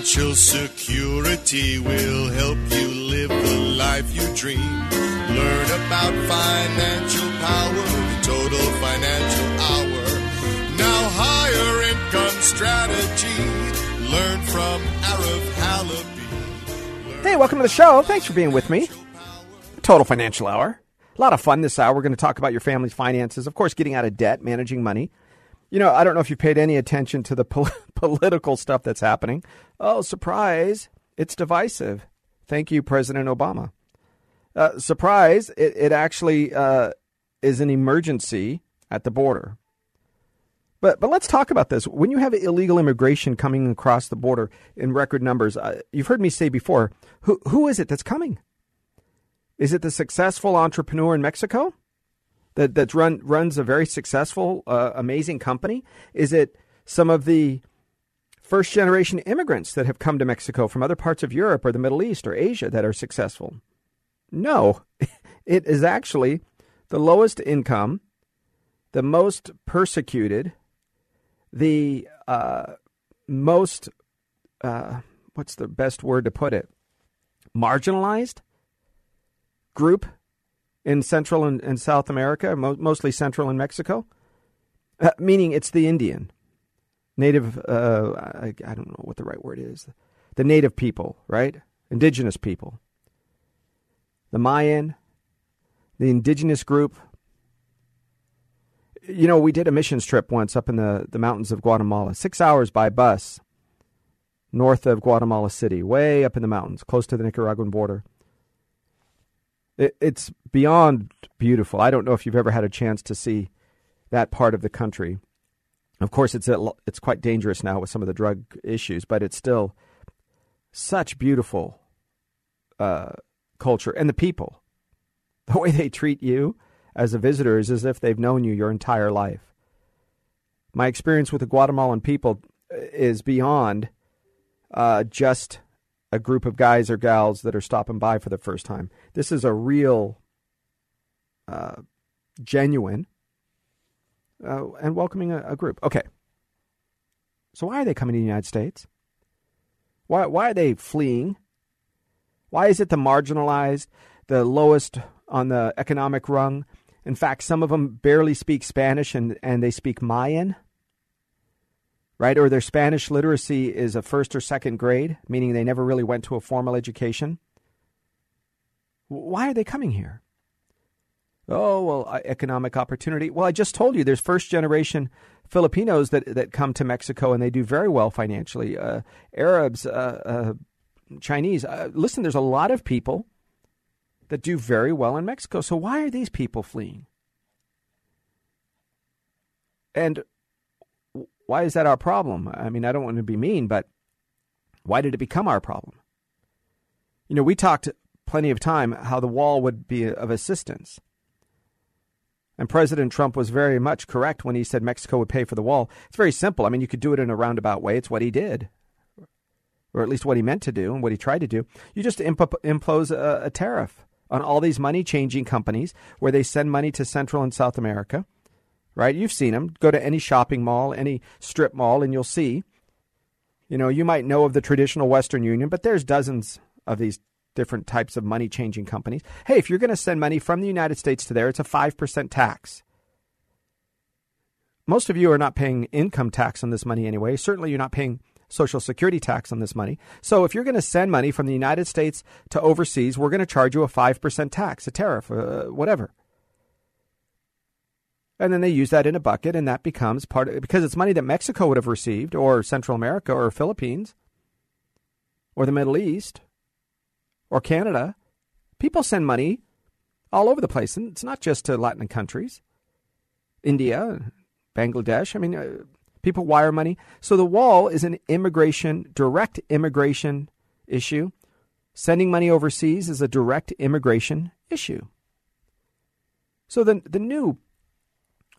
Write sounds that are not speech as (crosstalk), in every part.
Financial security will help you live the life you dream. Learn about financial power, the total financial hour. Now higher income strategy. Learn from Arif Halaby. Hey, welcome to the show. Thanks for being with me. Total Financial Hour. A lot of fun this hour. We're going to talk about your family's finances, of course, getting out of debt, managing money. You know, I don't know if you paid any attention to the pol- (laughs) political stuff that's happening. Oh, surprise, it's divisive. Thank you, President Obama. Uh, surprise, it, it actually uh, is an emergency at the border. But but let's talk about this. When you have illegal immigration coming across the border in record numbers, uh, you've heard me say before, who who is it that's coming? Is it the successful entrepreneur in Mexico? That that run runs a very successful, uh, amazing company? Is it some of the first generation immigrants that have come to Mexico from other parts of Europe or the Middle East or Asia that are successful? No, (laughs) it is actually the lowest income, the most persecuted, the uh, most uh, what's the best word to put it? Marginalized group in Central and, and South America, mo- mostly Central and Mexico, uh, meaning it's the Indian, native, uh, I, I don't know what the right word is, the native people, right? Indigenous people. The Mayan, the indigenous group. You know, we did a missions trip once up in the, the mountains of Guatemala, six hours by bus north of Guatemala City, way up in the mountains, close to the Nicaraguan border it's beyond beautiful. I don't know if you've ever had a chance to see that part of the country. Of course, it's a, it's quite dangerous now with some of the drug issues, but it's still such beautiful uh, culture and the people. (laughs) The way they treat you as a visitor is as if they've known you your entire life. My experience with the Guatemalan people is beyond uh, just a group of guys or gals that are stopping by for the first time. This is a real, uh, genuine, uh, and welcoming a, a, group. Okay. So why are they coming to the United States? Why why are they fleeing? Why is it the marginalized, the lowest on the economic rung? In fact, some of them barely speak Spanish and, and they speak Mayan right? Or their Spanish literacy is a first or second grade, meaning they never really went to a formal education. Why are they coming here? Oh, well, economic opportunity. Well, I just told you there's first generation Filipinos that, that come to Mexico and they do very well financially. Uh, Arabs, uh, uh, Chinese. Uh, listen, there's a lot of people that do very well in Mexico. So why are these people fleeing? And why is that our problem? I mean, I don't want to be mean, but why did it become our problem? You know, we talked plenty of time how the wall would be of assistance. And President Trump was very much correct when he said Mexico would pay for the wall. It's very simple. I mean, you could do it in a roundabout way. It's what he did, or at least what he meant to do and what he tried to do. You just imp- impose a, a tariff on all these money changing companies where they send money to Central and South America right? You've seen them. Go to any shopping mall, any strip mall, and you'll see. You know, you might know of the traditional Western Union, but there's dozens of these different types of money changing companies. Hey, if you're going to send money from the United States to there, it's a 5% tax. most of you are not paying income tax on this money anyway. Certainly, you're not paying Social Security tax on this money. So, if you're going to send money from the United States to overseas, we're going to charge you a 5% tax, a tariff, uh, whatever. And then they use that in a bucket, and that becomes part of because it's money that Mexico would have received, or Central America, or Philippines, or the Middle East, or Canada. People send money all over the place, and it's not just to Latin countries, India, Bangladesh. I mean, uh, people wire money. So the wall is an immigration, direct immigration issue. Sending money overseas is a direct immigration issue. So the the new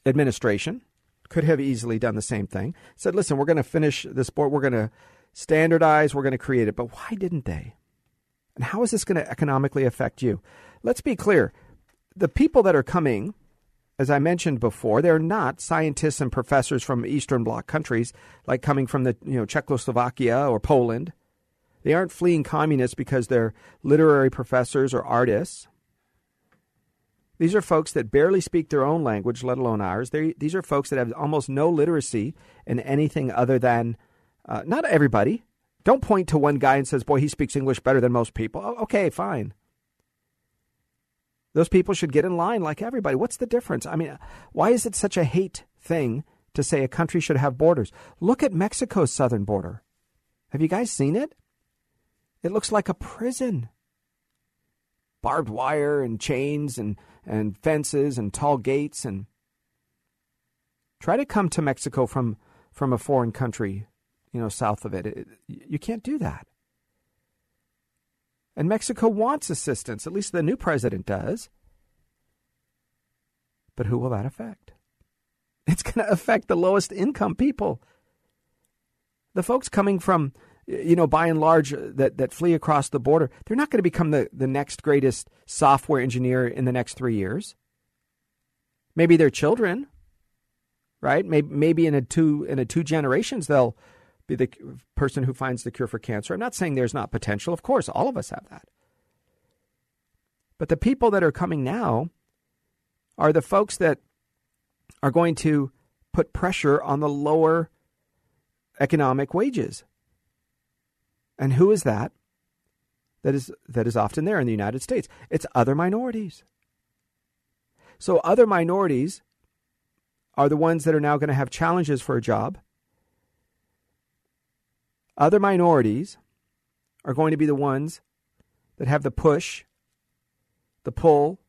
administration could have easily done the same thing. Said, listen, we're going to finish the sport, we're going to standardize, we're going to create it. But why didn't they? And how is this going to economically affect you? Let's be clear. The people that are coming, as I mentioned before, they're not scientists and professors from Eastern Bloc countries like coming from the you know Czechoslovakia or Poland. They aren't fleeing communists because they're literary professors or artists. These are folks that barely speak their own language, let alone ours. They're, these are folks that have almost no literacy in anything other than, uh, not everybody. Don't point to one guy and says, boy, he speaks English better than most people. Oh, okay, fine. Those people should get in line like everybody. What's the difference? I mean, why is it such a hate thing to say a country should have borders? Look at Mexico's southern border. Have you guys seen it? It looks like a prison. Barbed wire and chains and and fences and tall gates and try to come to Mexico from from a foreign country, you know, south of it. it you can't do that. And Mexico wants assistance, at least the new president does. But who will that affect? It's going to affect the lowest income people. The folks coming from you know, by and large, uh, that, that flee across the border, they're not going to become the, the next greatest software engineer in the next three years. Maybe their children, right? Maybe, maybe in a two in a two generations they'll be the person who finds the cure for cancer. I'm not saying there's not potential. Of course, all of us have that. But the people that are coming now are the folks that are going to put pressure on the lower economic wages. And who is that? That is that is often there in the United States. It's other minorities. So other minorities are the ones that are now going to have challenges for a job. Other minorities are going to be the ones that have the push, the pull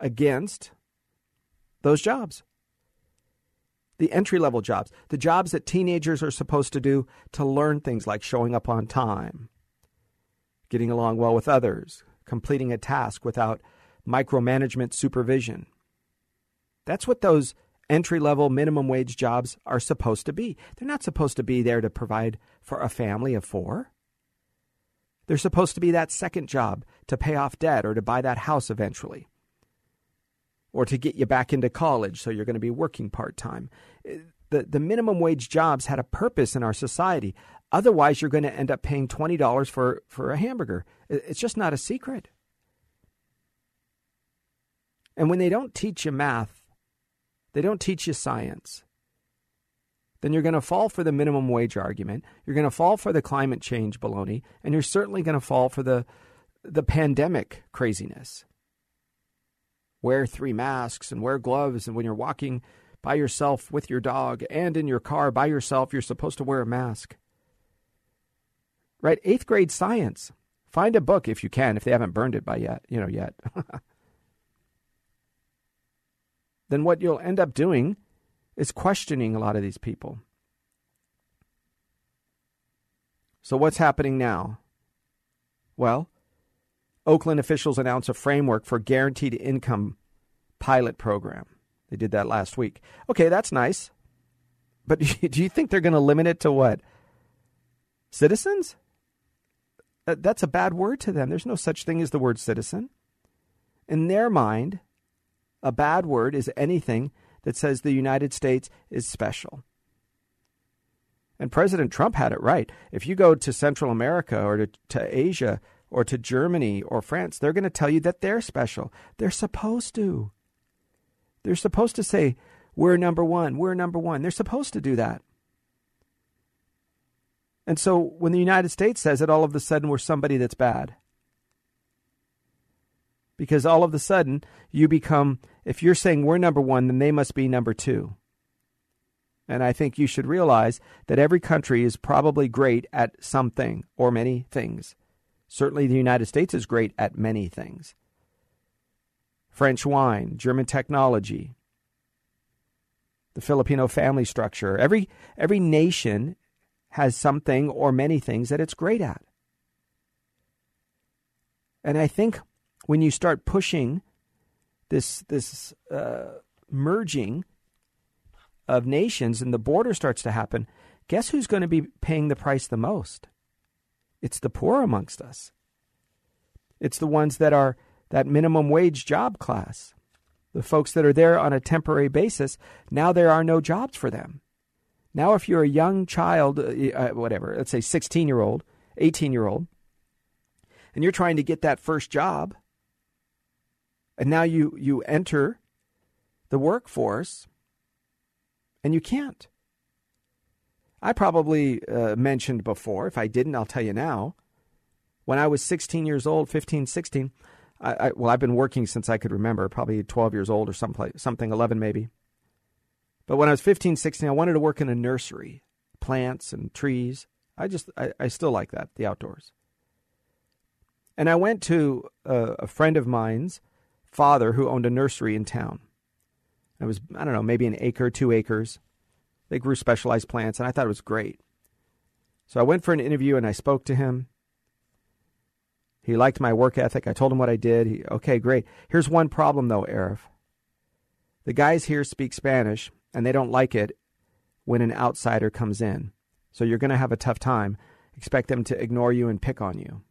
against those jobs the entry level jobs, the jobs that teenagers are supposed to do to learn things like showing up on time, getting along well with others, completing a task without micromanagement supervision. That's what those entry level minimum wage jobs are supposed to be. They're not supposed to be there to provide for a family of four. They're supposed to be that second job to pay off debt or to buy that house eventually or to get you back into college, so you're going to be working part time. The, the minimum wage jobs had a purpose in our society. Otherwise, you're going to end up paying $20 for, for a hamburger. It's just not a secret. And when they don't teach you math, they don't teach you science, then you're going to fall for the minimum wage argument. You're going to fall for the climate change baloney, and you're certainly going to fall for the, the pandemic craziness wear three masks and wear gloves. And when you're walking by yourself with your dog and in your car by yourself, you're supposed to wear a mask. Right? Eighth grade science. Find a book if you can, if they haven't burned it by yet, you know, yet. (laughs) then what you'll end up doing is questioning a lot of these people. So what's happening now? Well, Oakland officials announce a framework for guaranteed income pilot program. They did that last week. Okay, that's nice. But (laughs) do you think they're going to limit it to what? Citizens? Uh, that's a bad word to them. There's no such thing as the word citizen. In their mind, a bad word is anything that says the United States is special. And President Trump had it right. If you go to Central America or to, to Asia or to Germany or France, they're going to tell you that they're special. They're supposed to. They're supposed to say, We're number one. We're number one. They're supposed to do that. And so when the United States says it, all of a sudden we're somebody that's bad. Because all of a sudden you become, if you're saying we're number one, then they must be number two. And I think you should realize that every country is probably great at something or many things. Certainly the United States is great at many things. French wine, German technology, the Filipino family structure. Every every nation has something or many things that it's great at. And I think when you start pushing this this uh, merging of nations and the border starts to happen, guess who's going to be paying the price the most? It's the poor amongst us. It's the ones that are that minimum wage job class. The folks that are there on a temporary basis, now there are no jobs for them. Now, if you're a young child, uh, uh whatever, let's say 16 year old, 18 year old, and you're trying to get that first job, and now you, you enter the workforce and you can't. I probably uh, mentioned before, if I didn't, I'll tell you now. When I was 16 years old, 15, 16, I, I, well, I've been working since I could remember, probably 12 years old or someplace, something, 11 maybe. But when I was 15, 16, I wanted to work in a nursery, plants and trees. I just, I, I still like that, the outdoors. And I went to a, a friend of mine's father who owned a nursery in town. It was, I don't know, maybe an acre, two acres. They grew specialized plants, and I thought it was great. So I went for an interview and I spoke to him. He liked my work ethic. I told him what I did. He, okay, great. Here's one problem, though, Arif. The guys here speak Spanish, and they don't like it when an outsider comes in. So you're going to have a tough time. Expect them to ignore you and pick on you.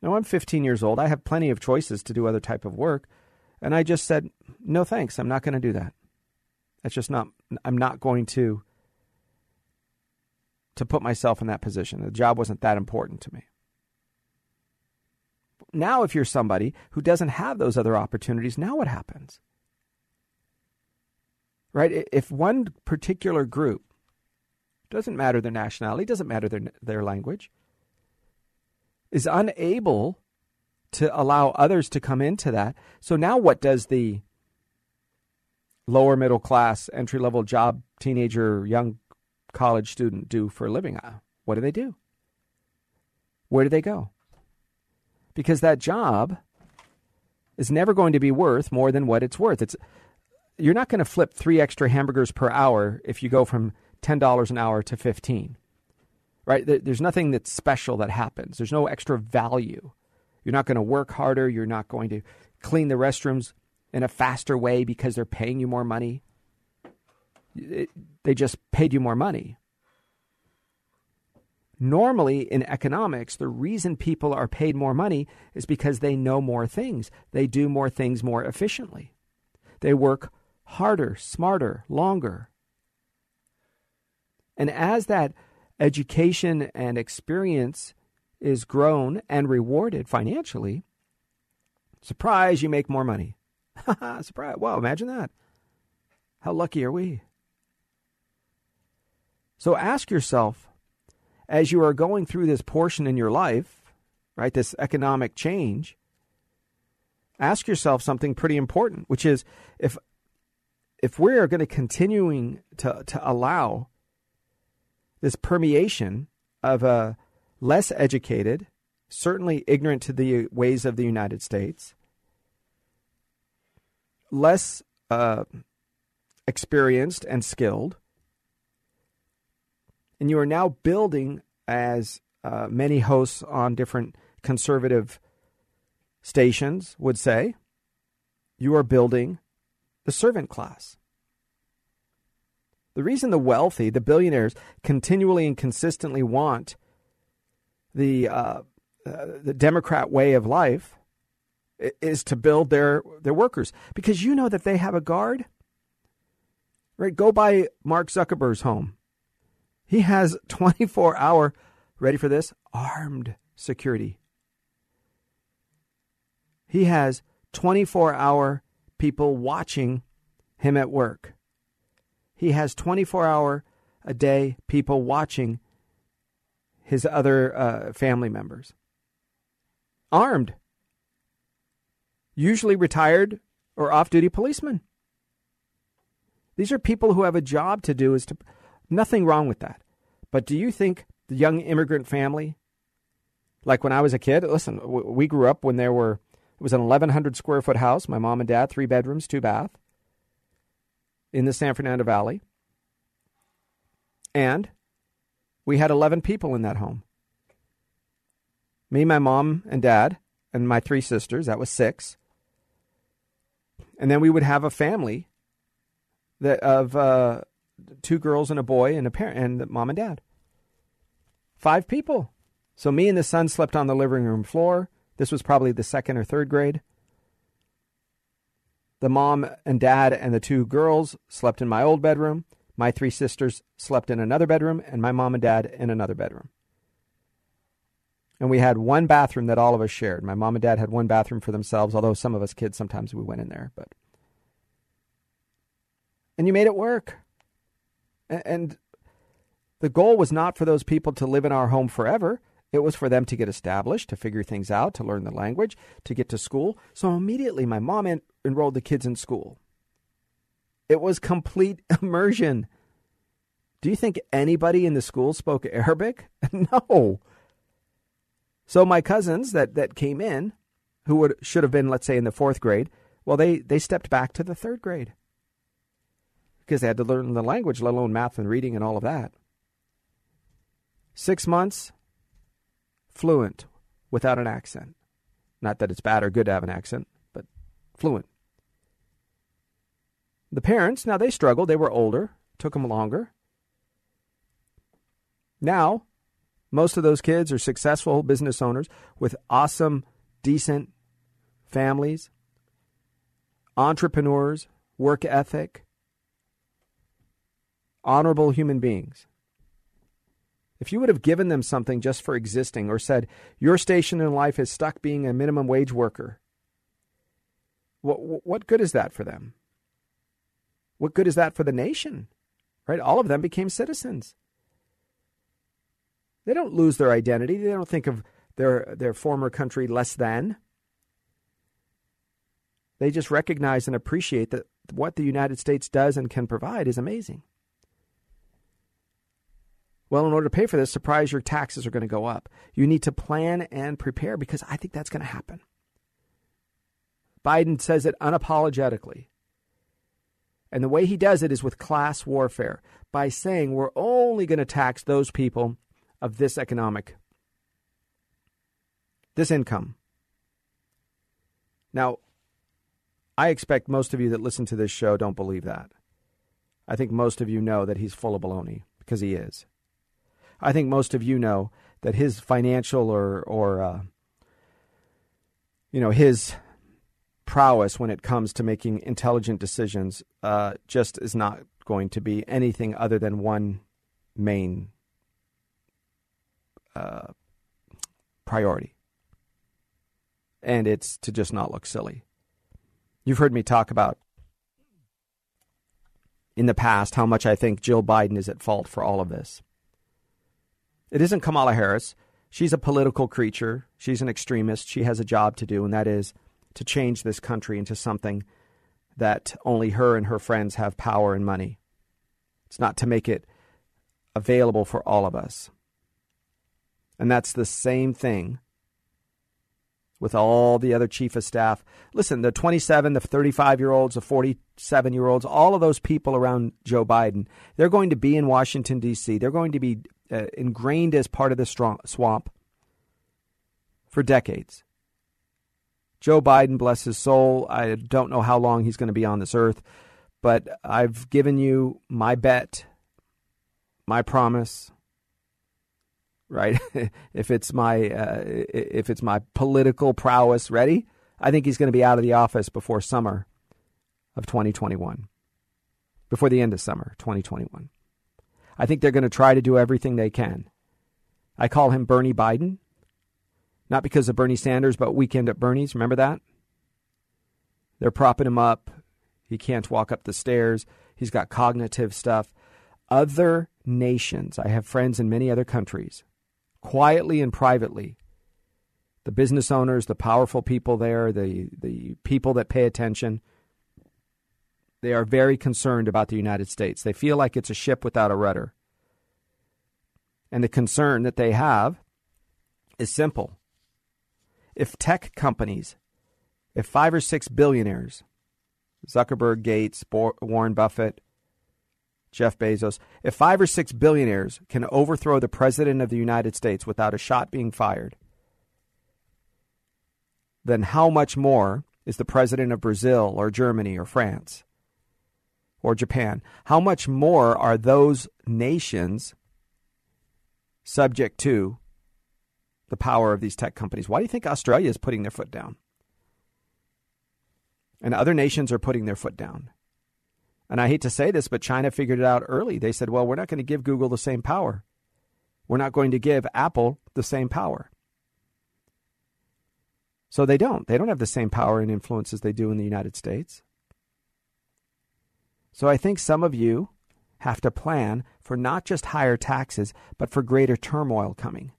Now, I'm 15 years old. I have plenty of choices to do other type of work. And I just said, no thanks. I'm not going to do that. That's just not, I'm not going to, to put myself in that position. The job wasn't that important to me. Now, if you're somebody who doesn't have those other opportunities, now what happens? Right? If one particular group, doesn't matter their nationality, doesn't matter their, their language, is unable to allow others to come into that. So now what does the lower middle class, entry level job, teenager, young college student do for a living? What do they do? Where do they go? Because that job is never going to be worth more than what it's worth. It's you're not going to flip three extra hamburgers per hour if you go from ten dollars an hour to fifteen, right? There's nothing that's special that happens. There's no extra value. You're not going to work harder. You're not going to clean the restrooms in a faster way because they're paying you more money. It, they just paid you more money. Normally, in economics, the reason people are paid more money is because they know more things. They do more things more efficiently. They work harder, smarter, longer. And as that education and experience is grown and rewarded financially, surprise, you make more money. (laughs) surprise. Wow, imagine that. How lucky are we? So ask yourself, as you are going through this portion in your life, right, this economic change, ask yourself something pretty important, which is if if we are going to continuing to, to allow this permeation of a less educated, certainly ignorant to the ways of the United States, less uh, experienced and skilled, and you are now building, as uh, many hosts on different conservative stations would say, you are building the servant class. The reason the wealthy, the billionaires, continually and consistently want the uh, uh, the Democrat way of life is to build their their workers because you know that they have a guard. Right, go by Mark Zuckerberg's home. He has (laughs) 24 hour, ready for this, armed security. He has 24 hour people watching him at work. He has 24 hour a day people watching his other uh, family members. Armed. Usually retired or off duty policemen. These are people who have a job to do is to nothing wrong with that. But do you think the young immigrant family like when I was a kid, listen, we grew up when there were it was an 1100 square foot house, my mom and dad, three bedrooms, two bath in the San Fernando Valley. And we had 11 people in that home. Me, my mom and dad, and my three sisters, that was 6. And then we would have a family that of uh, two girls and a boy and a parent and mom and dad. Five people. So me and the son slept on the living room floor. This was probably the second or third grade. The mom and dad and the two girls slept in my old bedroom. My three sisters slept in another bedroom, and my mom and dad in another bedroom. And we had one bathroom that all of us shared. My mom and dad had one bathroom for themselves, although some of us kids sometimes we went in there, but and you made it work. And the goal was not for those people to live in our home forever. It was for them to get established, to figure things out, to learn the language, to get to school. So immediately my mom en- enrolled the kids in school. It was complete (laughs) immersion. Do you think anybody in the school spoke Arabic? (laughs) no. So my cousins that, that came in, who would should have been, let's say, in the fourth grade, well, they, they stepped back to the third grade because they had to learn the language, let alone math and reading and all of that. Six months, fluent without an accent. Not that it's bad or good to have an accent, but fluent. The parents, now they struggled. They were older, took them longer. Now, most of those kids are successful business owners with awesome, decent families, entrepreneurs, work ethic, honorable human beings. If you would have given them something just for existing or said, your station in life is stuck being a minimum wage worker, what, what good is that for them? What good is that for the nation? Right? All of them became citizens. They don't lose their identity. They don't think of their, their former country less than. They just recognize and appreciate that what the United States does and can provide is amazing. Well, in order to pay for this, surprise your taxes are going to go up. You need to plan and prepare because I think that's going to happen. Biden says it unapologetically. And the way he does it is with class warfare by saying we're only going to tax those people of this economic, this income. Now, I expect most of you that listen to this show don't believe that. I think most of you know that he's full of baloney because he is. I think most of you know that his financial or or uh, you know his prowess when it comes to making intelligent decisions uh, just is not going to be anything other than one main uh, priority, and it's to just not look silly. You've heard me talk about in the past how much I think Jill Biden is at fault for all of this. It isn't Kamala Harris. She's a political creature. She's an extremist. She has a job to do, and that is to change this country into something that only her and her friends have power and money. It's not to make it available for all of us. And that's the same thing with all the other chief of staff. Listen, the 27, the 35 year olds, the 47 year olds, all of those people around Joe Biden, they're going to be in Washington, D.C. They're going to be uh, ingrained as part of the swamp for decades. Joe Biden, bless his soul, I don't know how long he's going to be on this earth, but I've given you my bet, my promise, right? (laughs) if it's my uh, if it's my political prowess, ready? I think he's going to be out of the office before summer of 2021. Before the end of summer 2021. I think they're going to try to do everything they can. I call him Bernie Biden, not because of Bernie Sanders, but weekend at Bernie's. Remember that? They're propping him up. He can't walk up the stairs. He's got cognitive stuff. Other nations, I have friends in many other countries, quietly and privately, the business owners, the powerful people there, the, the people that pay attention, they are very concerned about the United States. They feel like it's a ship without a rudder. And the concern that they have is simple. If tech companies, if five or six billionaires, Zuckerberg, Gates, Warren Buffett, Jeff Bezos, if five or six billionaires can overthrow the President of the United States without a shot being fired, then how much more is the President of Brazil or Germany or France? or Japan, how much more are those nations subject to the power of these tech companies? Why do you think Australia is putting their foot down? And other nations are putting their foot down. And I hate to say this, but China figured it out early. They said, well, we're not going to give Google the same power. We're not going to give Apple the same power. So they don't. They don't have the same power and influence as they do in the United States. So I think some of you have to plan for not just higher taxes, but for greater turmoil coming.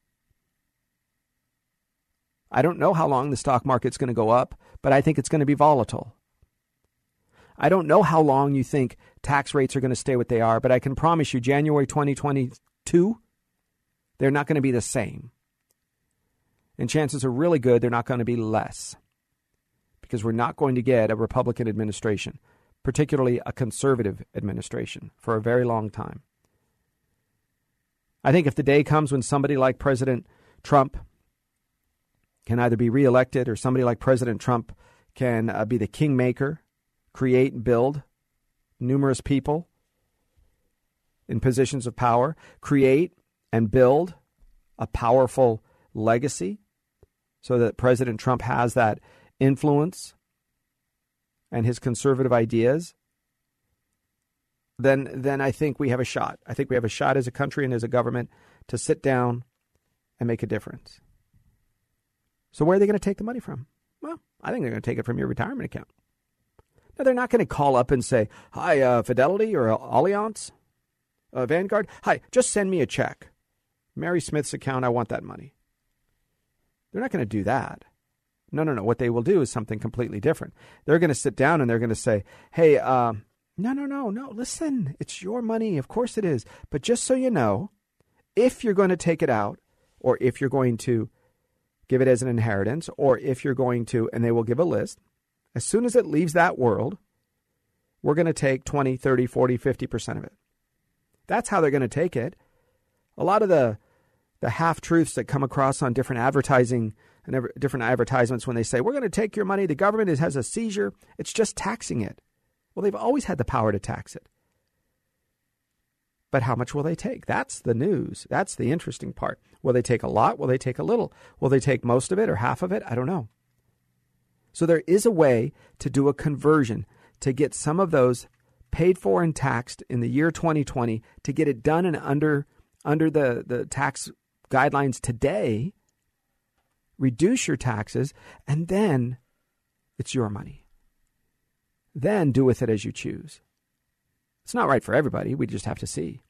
I don't know how long the stock market's going to go up, but I think it's going to be volatile. I don't know how long you think tax rates are going to stay what they are, but I can promise you January 2022, they're not going to be the same. And chances are really good they're not going to be less because we're not going to get a Republican administration particularly a conservative administration, for a very long time. I think if the day comes when somebody like President Trump can either be reelected or somebody like President Trump can uh, be the kingmaker, create and build numerous people in positions of power, create and build a powerful legacy so that President Trump has that influence and his conservative ideas, then then I think we have a shot. I think we have a shot as a country and as a government to sit down and make a difference. So where are they going to take the money from? Well, I think they're going to take it from your retirement account. Now they're not going to call up and say, "Hi, uh, Fidelity or Allianz, uh, Vanguard. Hi, just send me a check. Mary Smith's account. I want that money." They're not going to do that. No, no, no. What they will do is something completely different. They're going to sit down and they're going to say, hey, uh, no, no, no, no, listen, it's your money. Of course it is. But just so you know, if you're going to take it out or if you're going to give it as an inheritance or if you're going to, and they will give a list, as soon as it leaves that world, we're going to take 20, 30, 40, 50% of it. That's how they're going to take it. A lot of the the half truths that come across on different advertising and different advertisements when they say, we're going to take your money, the government has a seizure, it's just taxing it. Well, they've always had the power to tax it. But how much will they take? That's the news. That's the interesting part. Will they take a lot? Will they take a little? Will they take most of it or half of it? I don't know. So there is a way to do a conversion to get some of those paid for and taxed in the year 2020 to get it done and under under the, the tax guidelines today reduce your taxes, and then it's your money. Then do with it as you choose. It's not right for everybody. We just have to see.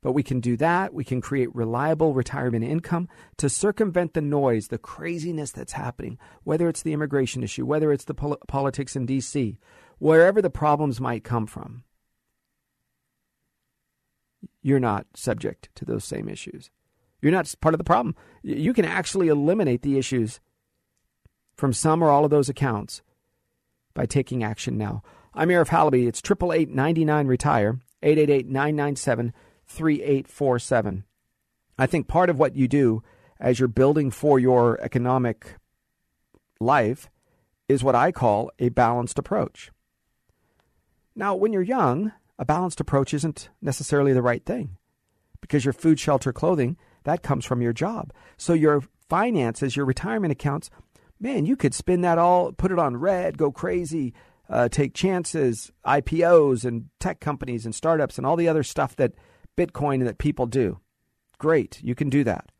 But we can do that. We can create reliable retirement income to circumvent the noise, the craziness that's happening, whether it's the immigration issue, whether it's the pol- politics in D.C., wherever the problems might come from. You're not subject to those same issues. You're not part of the problem. You can actually eliminate the issues from some or all of those accounts by taking action now. I'm Arif Halaby. It's 888 99 Retire, 888 997 3847. I think part of what you do as you're building for your economic life is what I call a balanced approach. Now, when you're young, a balanced approach isn't necessarily the right thing because your food, shelter, clothing that comes from your job. So your finances, your retirement accounts, man, you could spend that all, put it on red, go crazy, uh, take chances, IPOs and tech companies and startups and all the other stuff that Bitcoin that people do. Great, you can do that.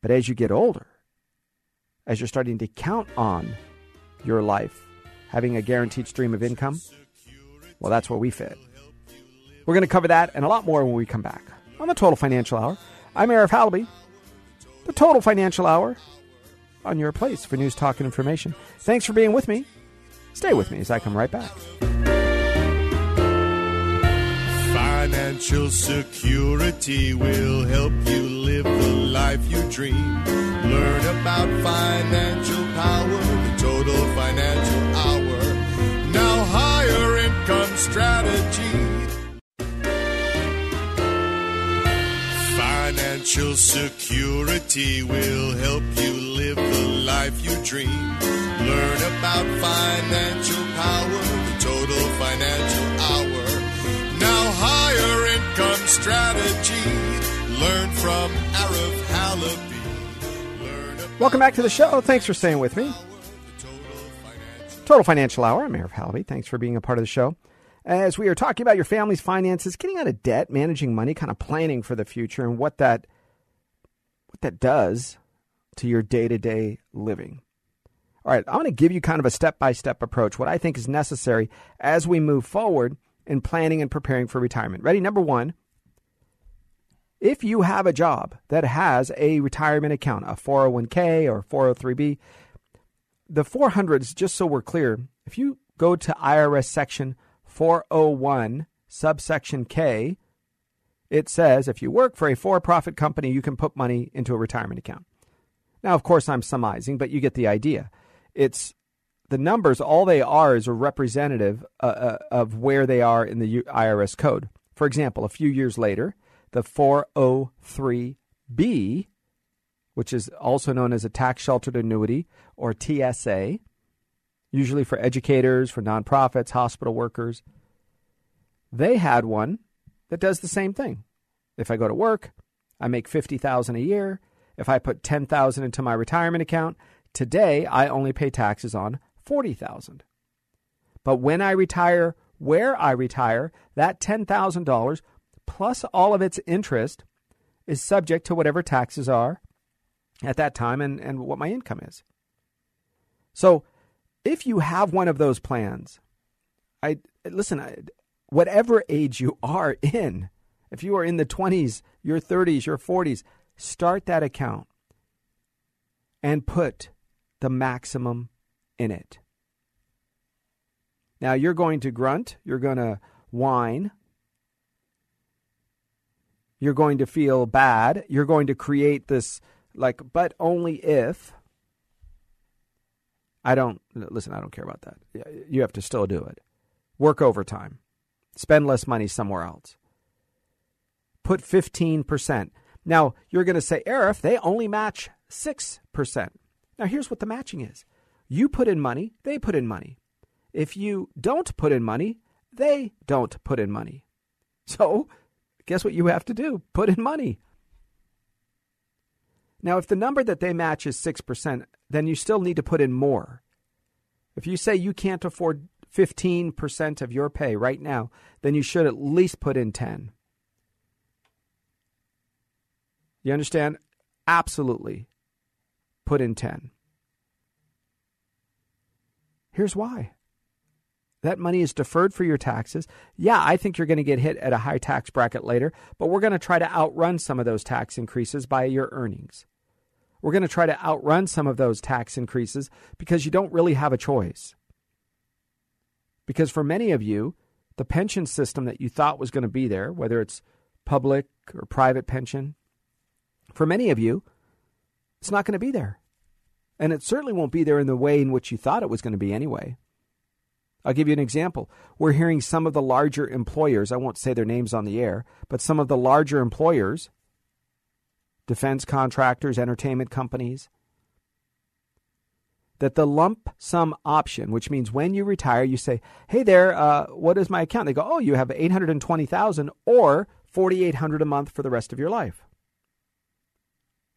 But as you get older, as you're starting to count on your life, having a guaranteed stream of income? Well, that's where we fit. We're going to cover that and a lot more when we come back on the Total Financial Hour. I'm Arif Halaby. The Total Financial Hour on your place for news, talk, and information. Thanks for being with me. Stay with me as I come right back. Financial security will help you live the life you dream. Learn about financial power, the total financial hour. Now, higher income strategy. Financial security will help you live the life you dream. Learn about financial power, the total financial hour. Now, higher strategy. Learn from Arif Halaby. Welcome back to the show. Thanks for staying with me. Total Financial Hour. I'm Arif Halaby. Thanks for being a part of the show. As we are talking about your family's finances, getting out of debt, managing money, kind of planning for the future, and what that what that does to your day to day living. All right, I'm going to give you kind of a step by step approach, what I think is necessary as we move forward in planning and preparing for retirement. Ready? Number one, if you have a job that has a retirement account, a 401k or 403b, the 400s, just so we're clear, if you go to IRS section 401, subsection K, it says if you work for a for profit company, you can put money into a retirement account. Now, of course, I'm summarizing, but you get the idea. It's the numbers, all they are is a representative uh, uh, of where they are in the IRS code. For example, a few years later, the 403B, which is also known as a tax sheltered annuity or TSA, usually for educators, for nonprofits, hospital workers, they had one that does the same thing. If I go to work, I make 50,000 a year. If I put 10,000 into my retirement account, today I only pay taxes on 40,000. But when I retire, where I retire, that $10,000 plus all of its interest is subject to whatever taxes are at that time and, and what my income is. So if you have one of those plans, I listen, I, whatever age you are in, if you are in the 20s, your 30s, your 40s, start that account and put the maximum in it. Now you're going to grunt, you're going to whine, you're going to feel bad, you're going to create this like but only if I don't listen, I don't care about that. You have to still do it. Work overtime. Spend less money somewhere else. Put 15%. Now, you're going to say, Arif, they only match 6%. Now, here's what the matching is you put in money, they put in money. If you don't put in money, they don't put in money. So, guess what you have to do? Put in money. Now, if the number that they match is 6%, then you still need to put in more. If you say you can't afford 15% of your pay right now, then you should at least put in 10. You understand? Absolutely. Put in 10. Here's why. That money is deferred for your taxes. Yeah, I think you're going to get hit at a high tax bracket later, but we're going to try to outrun some of those tax increases by your earnings. We're going to try to outrun some of those tax increases because you don't really have a choice. Because for many of you, the pension system that you thought was going to be there, whether it's public or private pension, for many of you, it's not going to be there. And it certainly won't be there in the way in which you thought it was going to be anyway. I'll give you an example. We're hearing some of the larger employers, I won't say their names on the air, but some of the larger employers, defense contractors, entertainment companies, that the lump sum option, which means when you retire, you say, "Hey there, uh, what is my account?" They go, "Oh, you have eight hundred and twenty thousand, or forty eight hundred a month for the rest of your life."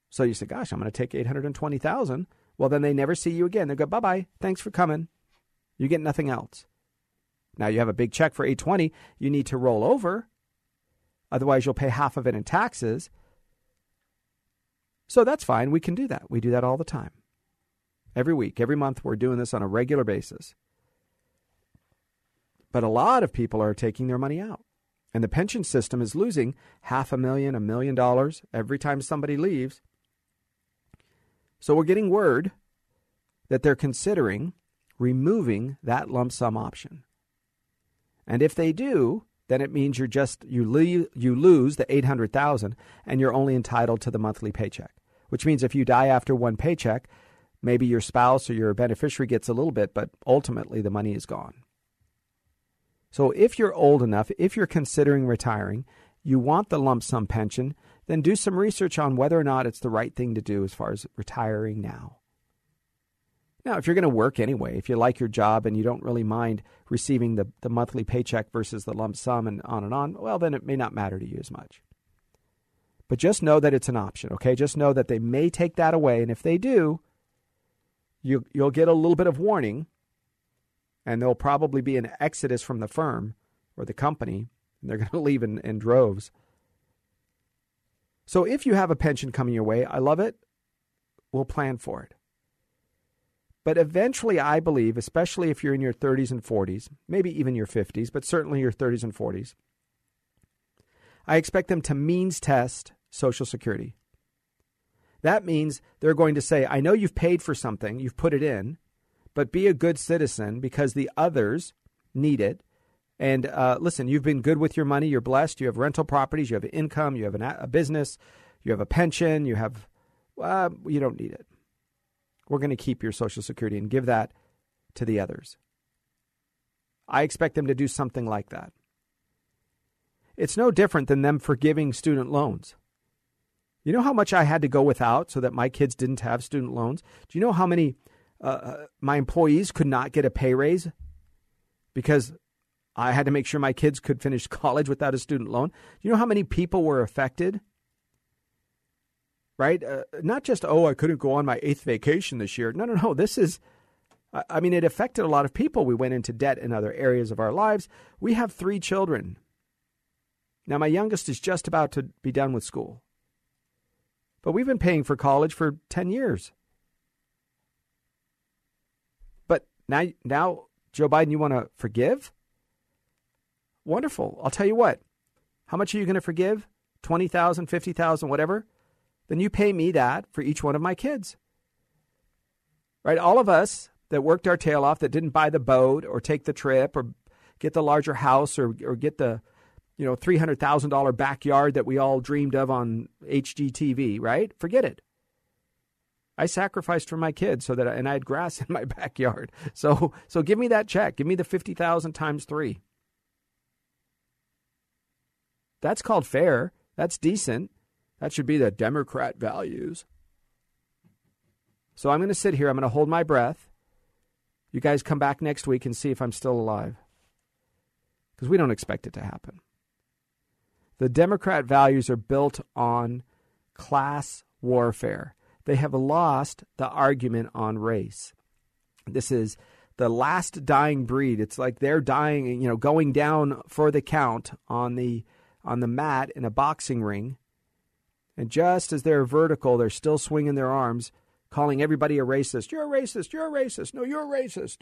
So you say, "Gosh, I'm going to take eight hundred and twenty thousand. Well, then they never see you again. They go, "Bye bye, thanks for coming." You get nothing else. Now you have a big check for eight twenty. You need to roll over, otherwise you'll pay half of it in taxes. So that's fine. We can do that. We do that all the time. Every week, every month, we're doing this on a regular basis. But a lot of people are taking their money out. And the pension system is losing half a million, a million dollars every time somebody leaves. So we're getting word that they're considering removing that lump sum option. And if they do, then it means you're just you leave, you lose the 800,000 and you're only entitled to the monthly paycheck. Which means if you die after one paycheck, maybe your spouse or your beneficiary gets a little bit, but ultimately the money is gone. So if you're old enough, if you're considering retiring, you want the lump sum pension, then do some research on whether or not it's the right thing to do as far as retiring now. Now, if you're going to work anyway, if you like your job and you don't really mind receiving the, the monthly paycheck versus the lump sum and on and on, well, then it may not matter to you as much. But just know that it's an option, okay? Just know that they may take that away. And if they do, you, you'll get a little bit of warning, and there'll probably be an exodus from the firm or the company, and they're going (laughs) to leave in, in droves. So if you have a pension coming your way, I love it. We'll plan for it. But eventually, I believe, especially if you're in your 30s and 40s, maybe even your 50s, but certainly your 30s and 40s, I expect them to means test Social Security. That means they're going to say, I know you've paid for something, you've put it in, but be a good citizen because the others need it. And uh, listen, you've been good with your money, you're blessed, you have rental properties, you have income, you have an, a business, you have a pension, you have, uh, you don't need it we're going to keep your Social Security and give that to the others. I expect them to do something like that. It's no different than them forgiving student loans. You know how much I had to go without so that my kids didn't have student loans? Do you know how many uh, uh my employees could not get a pay raise because I had to make sure my kids could finish (laughs) college without a student loan? Do you know how many people were affected? right? Uh, not just, oh, I couldn't go on my eighth vacation this year. No, no, no. This is, I mean, it affected a lot of people. We went into debt in other areas of our lives. We have three children. Now, my youngest is just about to be done with school. But we've been paying for college for 10 years. But now, now Joe Biden, you want to forgive? Wonderful. I'll tell you what. How much are you going to forgive? 20,000, 50,000, whatever? then you pay me that for each one of my kids. Right? All of us that worked our tail off, that didn't buy the boat or take the trip or get the larger house or, or get the you know $300,000 backyard that we all dreamed of on HGTV, right? Forget it. I sacrificed for my kids so that and I had grass (laughs) in my backyard. So so give me that check. Give me the 50,000 times 3. That's called fair. That's decent. That should be the Democrat values. So I'm going to sit here. I'm going to hold my breath. You guys come back next week and see if I'm still alive. Because we don't expect it to happen. The Democrat values are built on class warfare. They have lost the argument on race. This is the last dying breed. It's like they're dying, you know, going down for the count on the on the mat in a boxing ring and just as they're vertical, they're still swinging their arms, calling everybody a racist. You're a racist. You're a racist. No, you're a racist.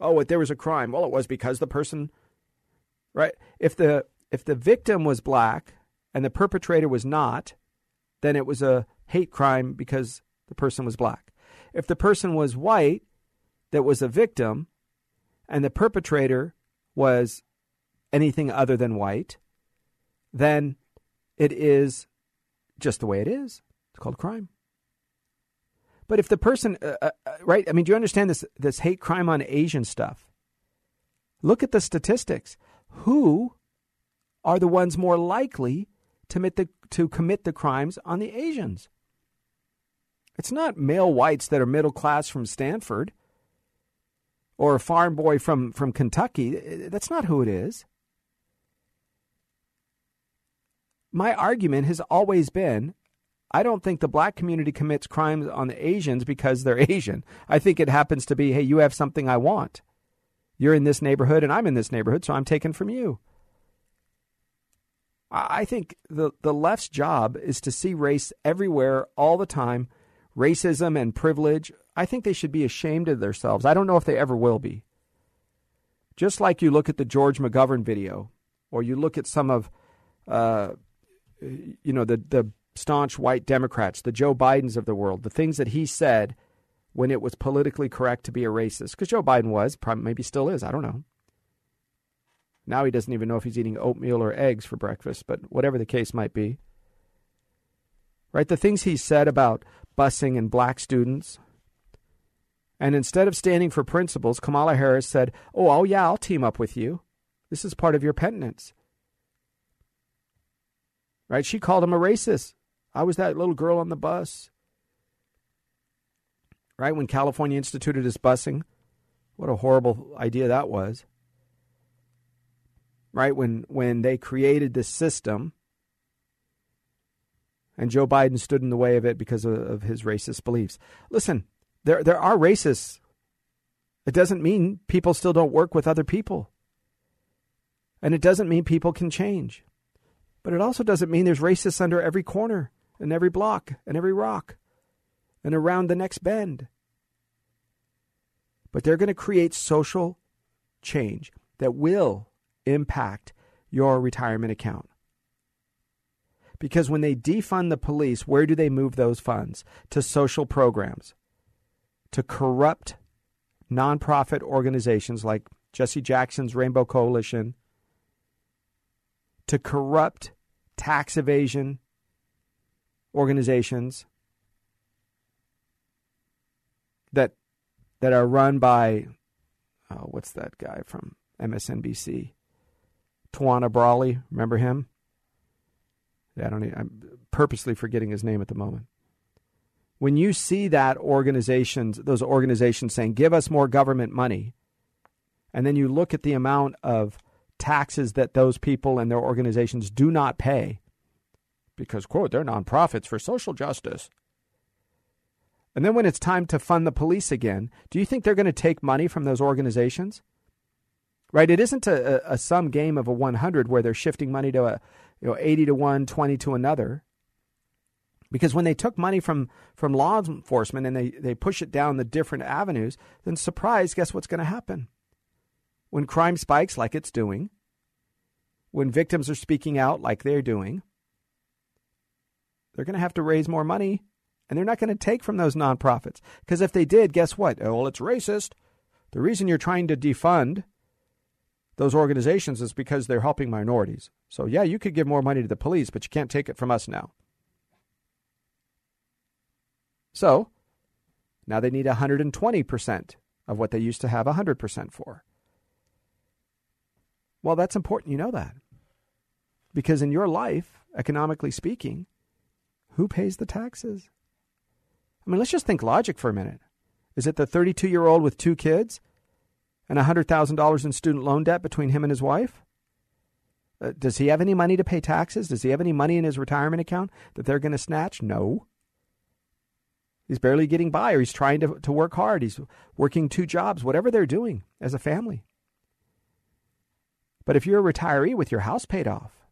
Oh, there was a crime. Well, it was because the person, right? If the if the victim was black and the perpetrator was not, then it was a hate crime because the person was black. If the person was white that was a victim and the perpetrator was anything other than white, then it is just the way it is. It's called crime. But if the person, uh, uh, uh, right? I mean, do you understand this this hate crime on Asian stuff? Look at the statistics. Who are the ones more likely to commit the to commit the crimes on the Asians? It's not male whites that are middle class from Stanford or a farm boy from, from Kentucky. That's not who it is. My argument has always been I don't think the black community commits crimes on the Asians because they're (laughs) Asian. I think it happens to be, hey, you have something I want. You're in this neighborhood and I'm in this neighborhood, so I'm taken from you. I think the, the left's job is to see race everywhere all the time, racism and privilege. I think they should be ashamed of themselves. I don't know if they ever will be. Just like you look at the George McGovern video, or you look at some of, uh, you know, the the staunch white Democrats, the Joe Bidens of the world, the things that he said when it was politically correct to be a racist, because Joe Biden was, probably, maybe still is, I don't know. Now he doesn't even know if he's eating oatmeal or eggs for breakfast, but whatever the case might be. Right? The things he said about busing and black students. And instead of standing for principles, Kamala Harris said, Oh, oh yeah, I'll team up with you. This is part of your penitence. Right? She called him a racist. I was that little girl on the bus. Right? When California instituted its busing. What a horrible idea that was right? When when they created this system, and Joe Biden stood in the way of it because of, of his racist beliefs. Listen, there there are racists. It doesn't mean people still don't work with other people. And it doesn't mean people can change. But it also doesn't mean there's racists under every corner and every block and every rock and around the next bend. But they're going to create social change that will impact your retirement account. Because when they defund the police, where do they move those funds? To social programs, to corrupt nonprofit organizations like Jesse Jackson's Rainbow Coalition, to corrupt tax evasion organizations that that are run by oh, what's that guy from MSNBC? Tawana Brawley, remember him? Yeah, I don't. Even, I'm purposely forgetting his name at the moment. When you see that organizations, those organizations saying, "Give us more government money," and then you look at the amount of taxes that those people and their organizations do not pay, because quote they're nonprofits for social justice. And then when it's time to fund the police again, do you think they're going to take money from those organizations? right? It isn't a, a, sum game of a 100 where they're shifting money to a you know 80 to one, 20 to another. Because when they took money from, from law enforcement and they, they push it down the different avenues, then surprise, guess what's going to happen? When crime spikes like it's doing, when victims are speaking out like they're doing, they're going to have to raise more money and they're not going to take from those nonprofits. Because if they did, guess what? Oh, well, it's racist. The reason you're trying to defund those organizations is because they're helping minorities. So, yeah, you could give more money to the police, but you can't take it from us now. So, now they need 120% of what they used to have 100% for. Well, that's important you know that. Because in your life, economically speaking, who pays the taxes? I mean, let's just think logic for a minute. Is it the 32 year old with two kids and $100,000 in student loan debt between him and his wife? Uh, does he have any money to pay taxes? Does he have any money in his retirement account that they're going to snatch? No. He's barely getting by, or he's trying to, to work hard. He's working two jobs, whatever they're doing as a family. But if you're a retiree with your house paid off,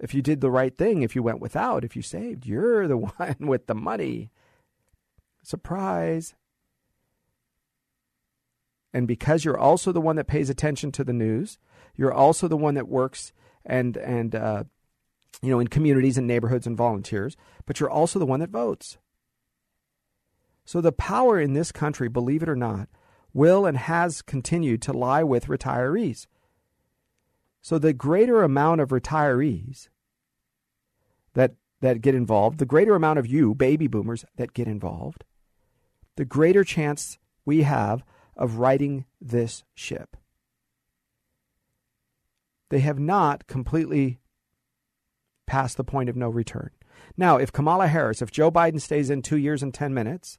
if you did the right thing, if you went without, if you saved, you're the (laughs) one with the money. Surprise. And because you're also the one that pays attention to the news, you're also the one that works and and uh, you know in communities and neighborhoods and volunteers, but you're also the one that votes. So the power in this country, believe it or not, will and has continued to lie with retirees. So the greater amount of retirees that that get involved, the greater amount of you baby boomers that get involved, the greater chance we have of righting this ship. They have not completely passed the point of no return. Now, if Kamala Harris, if Joe Biden stays in two years and 10 minutes,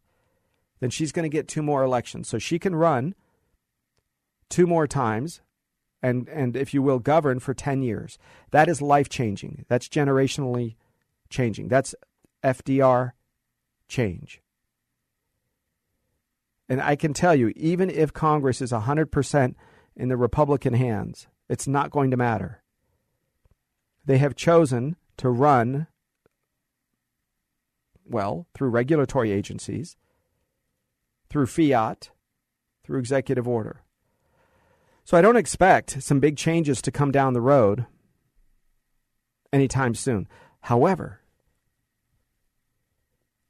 then she's going to get two more elections. So she can run two more times and, and, if you will, govern for 10 years. That is life changing. That's generationally changing. That's FDR change. And I can tell you, even if Congress is 100% in the Republican hands, it's not going to matter. They have chosen to run, well, through regulatory agencies, through fiat, through executive order. So I don't expect some big changes to come down the road anytime soon. However,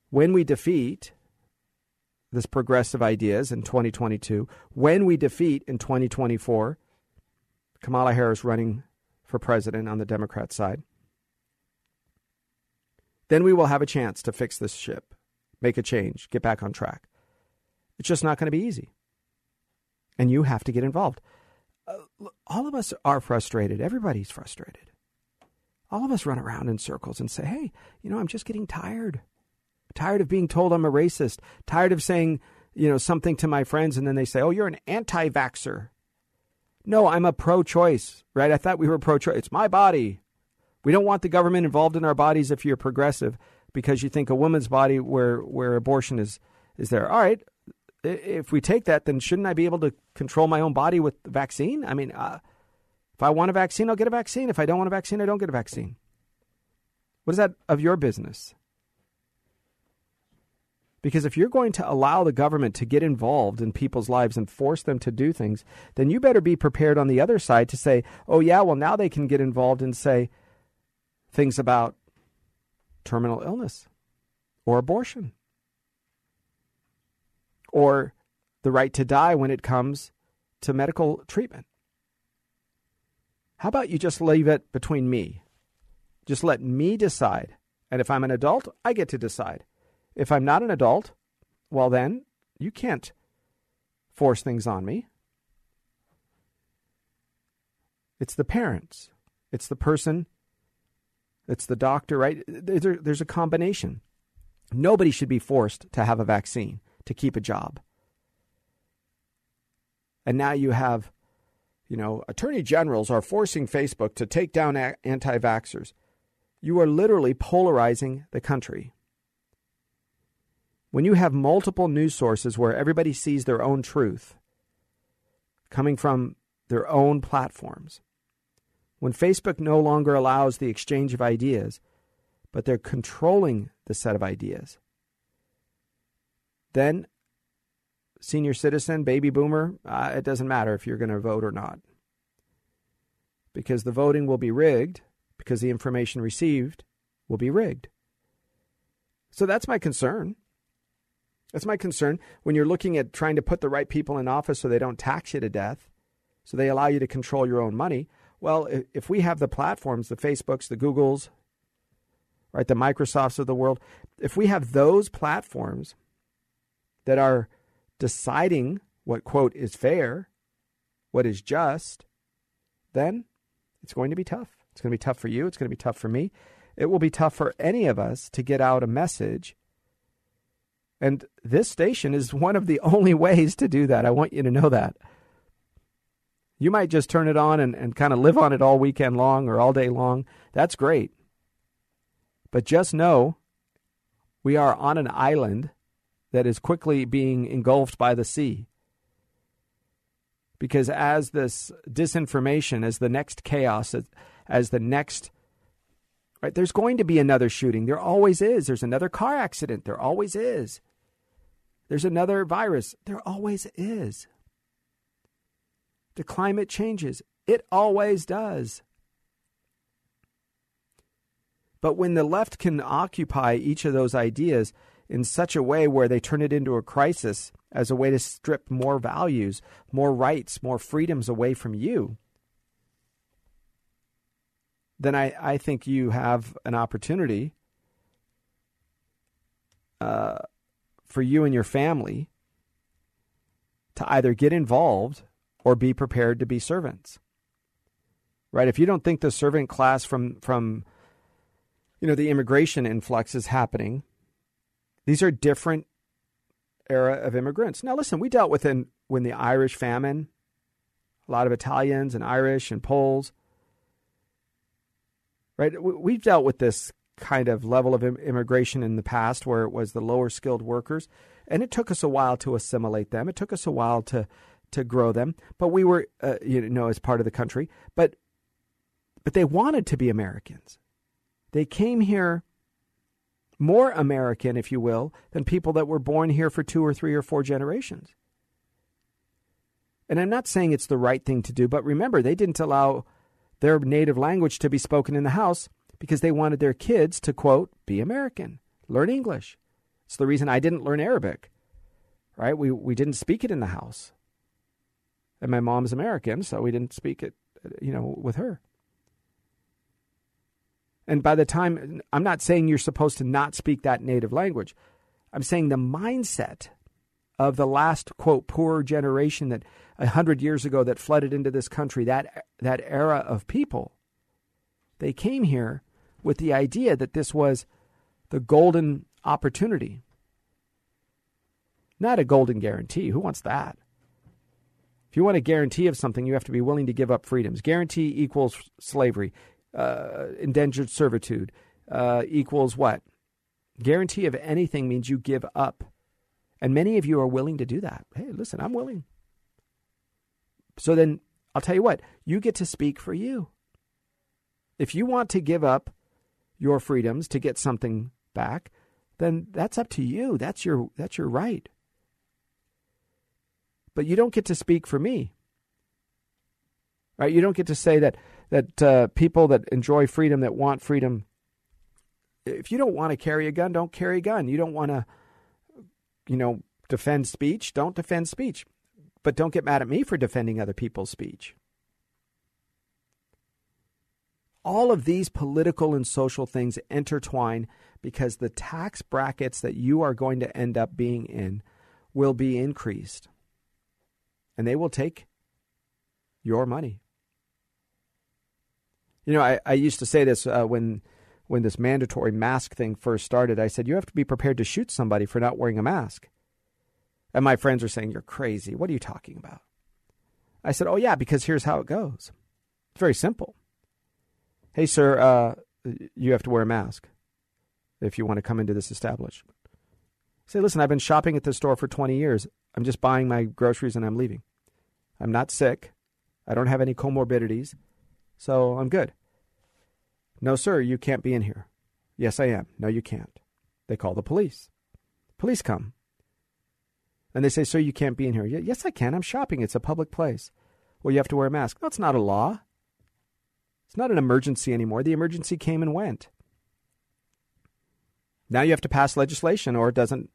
when we defeat this progressive ideas in 2022, when we defeat in 2024 Kamala Harris running for president on the Democrat side, then we will have a chance to fix this ship, make a change, get back on track. It's just not going to be easy. And you have to get involved. Uh, all of us are frustrated. Everybody's frustrated. All of us run around in circles and say, hey, you know, I'm just getting tired. Tired of being told I'm a racist. Tired of saying, you know, something to my friends and then they say, oh, you're an anti vaxxer. No, I'm a pro choice, right? I thought we were pro choice. It's my body. We don't want the government involved in our bodies if you're progressive because you think a woman's body where, where abortion is, is there. All right, if we take that, then shouldn't I be able to control my own body with the vaccine? I mean, uh, if I want a vaccine, I'll get a vaccine. If I don't want a vaccine, I don't get a vaccine. What is that of your business? Because if you're going to allow the government to get involved in people's lives and force them to do things, then you better be prepared on the other side to say, oh, yeah, well, now they can get involved and say things about terminal illness or abortion or the right to die when it comes to medical treatment. How about you just leave it between me? Just let me decide. And if I'm an adult, I get to decide. If I'm not an adult, well, then you can't force things on me. It's the parents, it's the person, it's the doctor, right? There's a combination. Nobody should be forced to have a vaccine to keep a job. And now you have, you know, attorney generals are forcing Facebook to take down anti vaxxers. You are literally polarizing the country. When you have multiple news sources where everybody sees their own truth coming from their own platforms, when Facebook no longer allows the exchange of ideas, but they're controlling the set of ideas, then senior citizen, baby boomer, uh, it doesn't matter if you're going to vote or not. Because the voting will be rigged, because the information received will be rigged. So that's my concern. That's my concern when you're looking at trying to put the right people in office so they don't tax you to death, so they allow you to control your own money. Well, if we have the platforms, the Facebooks, the Googles, right, the Microsofts of the world, if we have those platforms that are deciding what, quote, is fair, what is just, then it's going to be tough. It's going to be tough for you. It's going to be tough for me. It will be tough for any of us to get out a message. And this station is one of the (laughs) only ways to do that. I want you to know that. You might just turn it on and, and kind of live on it all weekend long or all day long. That's great. But just know we are on an island that is quickly being engulfed by the sea. Because as this disinformation, as the next chaos, as, the next right there's going to be another shooting. There always is. There's another car accident. There always is. There's another virus. There always is. The climate changes. It always does. But when the left can occupy each of those ideas in such a way where they turn it into a crisis as a way to strip more values, more rights, more freedoms away from you, then I, I think you have an opportunity uh, for you and your family to either get involved or be prepared to be servants. Right? If you don't think the servant class from from you know the immigration influx is happening, these are different era of immigrants. Now, listen, we dealt with in when the Irish famine, a lot of Italians and Irish and Poles, right? We've dealt with this kind of level of immigration in the past where it was the lower skilled workers, and it took us a while to assimilate them. It took us a while to to grow them, but we were, uh, you know, as part of the country. But but they wanted to be Americans. They came here more American, if you will, than people that were born here for two or three or four generations. And I'm not saying it's the right thing to do, but remember, they didn't allow their native language to be spoken in the house because they wanted their kids to, quote, be American, learn English. It's the reason I didn't learn Arabic, right? We, we didn't speak it in the house. And my mom's American, so we didn't speak it, you know, with her. And by the time, I'm not saying you're supposed to not speak that native language. I'm saying the mindset of the last, quote, poor generation that a hundred years ago that flooded into this country, that, that era of people, they came here with the idea that this was the golden opportunity. Not a golden guarantee. Who wants that? If you want a guarantee of something, you have to be willing to give up freedoms. Guarantee equals slavery, uh, indentured servitude uh, equals what? Guarantee of anything means you give up. And many of you are willing to do that. Hey, listen, I'm willing. So then I'll tell you what, you get to speak for you. If you want to give up your freedoms to get something back, then that's up to you. That's your that's your right. But you don't get to speak for me. Right? You don't get to say that that uh, people that enjoy freedom, that want freedom, if you don't want to carry a gun, don't carry a gun. You don't want to, you know, defend speech, don't defend speech. But don't get mad at me for defending other people's speech. All of these political and social things intertwine because the tax brackets that you are going to end up being in will be increased. And they will take your money. You know, I, I used to say this uh, when when this mandatory mask thing first started. I said, you have to be prepared to shoot somebody for not wearing a mask. And my friends are saying, You're crazy. What are you talking about? I said, Oh, yeah, because here's how it goes. It's very simple. Hey, sir, uh, you have to wear a mask if you want to come into this establishment. Say, listen, I've been shopping at this store for 20 years. I'm just buying my groceries and I'm leaving. I'm not sick. I don't have any comorbidities. So I'm good. No, sir, you can't be in here. Yes, I am. No, you can't. They call the police. Police come. And they say, Sir, you can't be in here. Yes, I can. I'm shopping. It's a public place. Well, you have to wear a mask. It's not a law. It's not an emergency anymore. The emergency came and went. Now you have to pass legislation or it doesn't.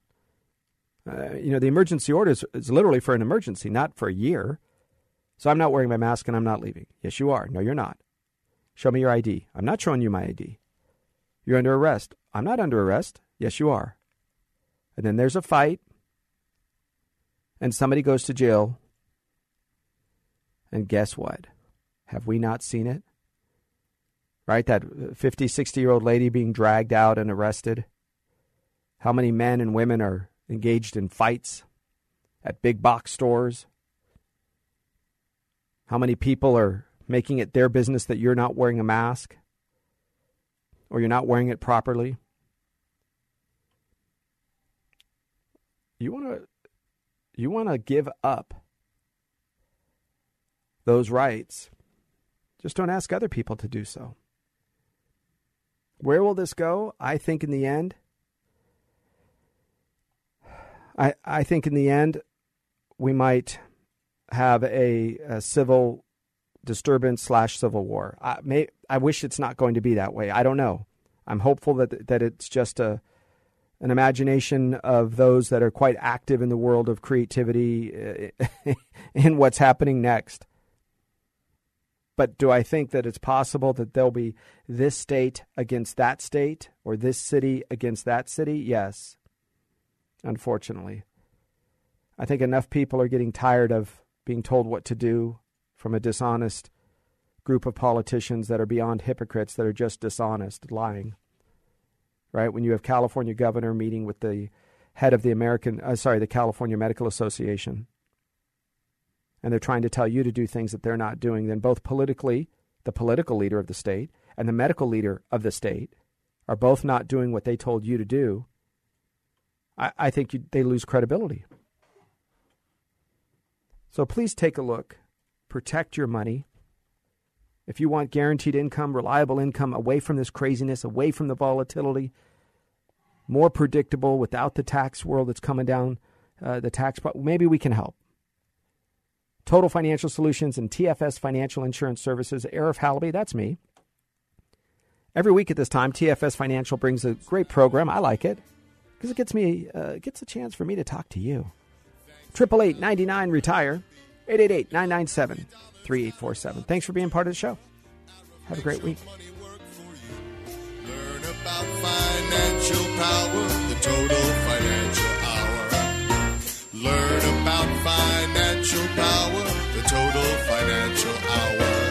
Uh, you know, the emergency order is, is literally for an emergency, not for a year. So I'm not wearing my mask and I'm not leaving. Yes, you are. No, you're not. Show me your ID. I'm not showing you my ID. You're under arrest. I'm not under arrest. Yes, you are. And then there's a fight and somebody goes to jail. And guess what? Have we not seen it? Right? That 50, 60 year old lady being dragged out and arrested. How many men and women are engaged in fights at big box stores? How many people are making it their business that you're not wearing a mask or you're not wearing it properly? You want to you want to give up those rights, just don't ask other people to do so. Where will this go? I think in the end, I, I think in the end, we might have a, a civil disturbance slash civil war. I, may, I wish it's not going to be that way. I don't know. I'm hopeful that that it's just a an imagination of those that are quite active in the world of creativity eh, (laughs) in what's happening next. But do I think that it's possible that there'll be this state against that state or this city against that city? Yes, unfortunately. I think enough people are getting tired of being told what to do from a dishonest group of politicians that are beyond hypocrites, that are just dishonest, lying right? When you have California governor meeting with the head of the American, uh, sorry, the California Medical Association, and they're trying to tell you to do things that they're not doing, then both politically, the political leader of the state and the medical leader of the state are both not doing what they told you to do. I, I think you, they lose credibility. So please take a look, protect your money. If you want guaranteed income, reliable income, away from this craziness, away from the volatility, more predictable without the tax world that's coming down, uh, the tax, maybe we can help. Total Financial Solutions and TFS Financial Insurance Services. Arif Hallaby, that's me. Every week at this time, TFS Financial brings a great program. I like it because it gets me uh, gets a chance for me to talk to you. Triple eight ninety nine retire. 888 997 3847. Thanks for being part of the show. Have a great week. Learn about financial power, the total financial hour. Learn about financial power, the total financial hour.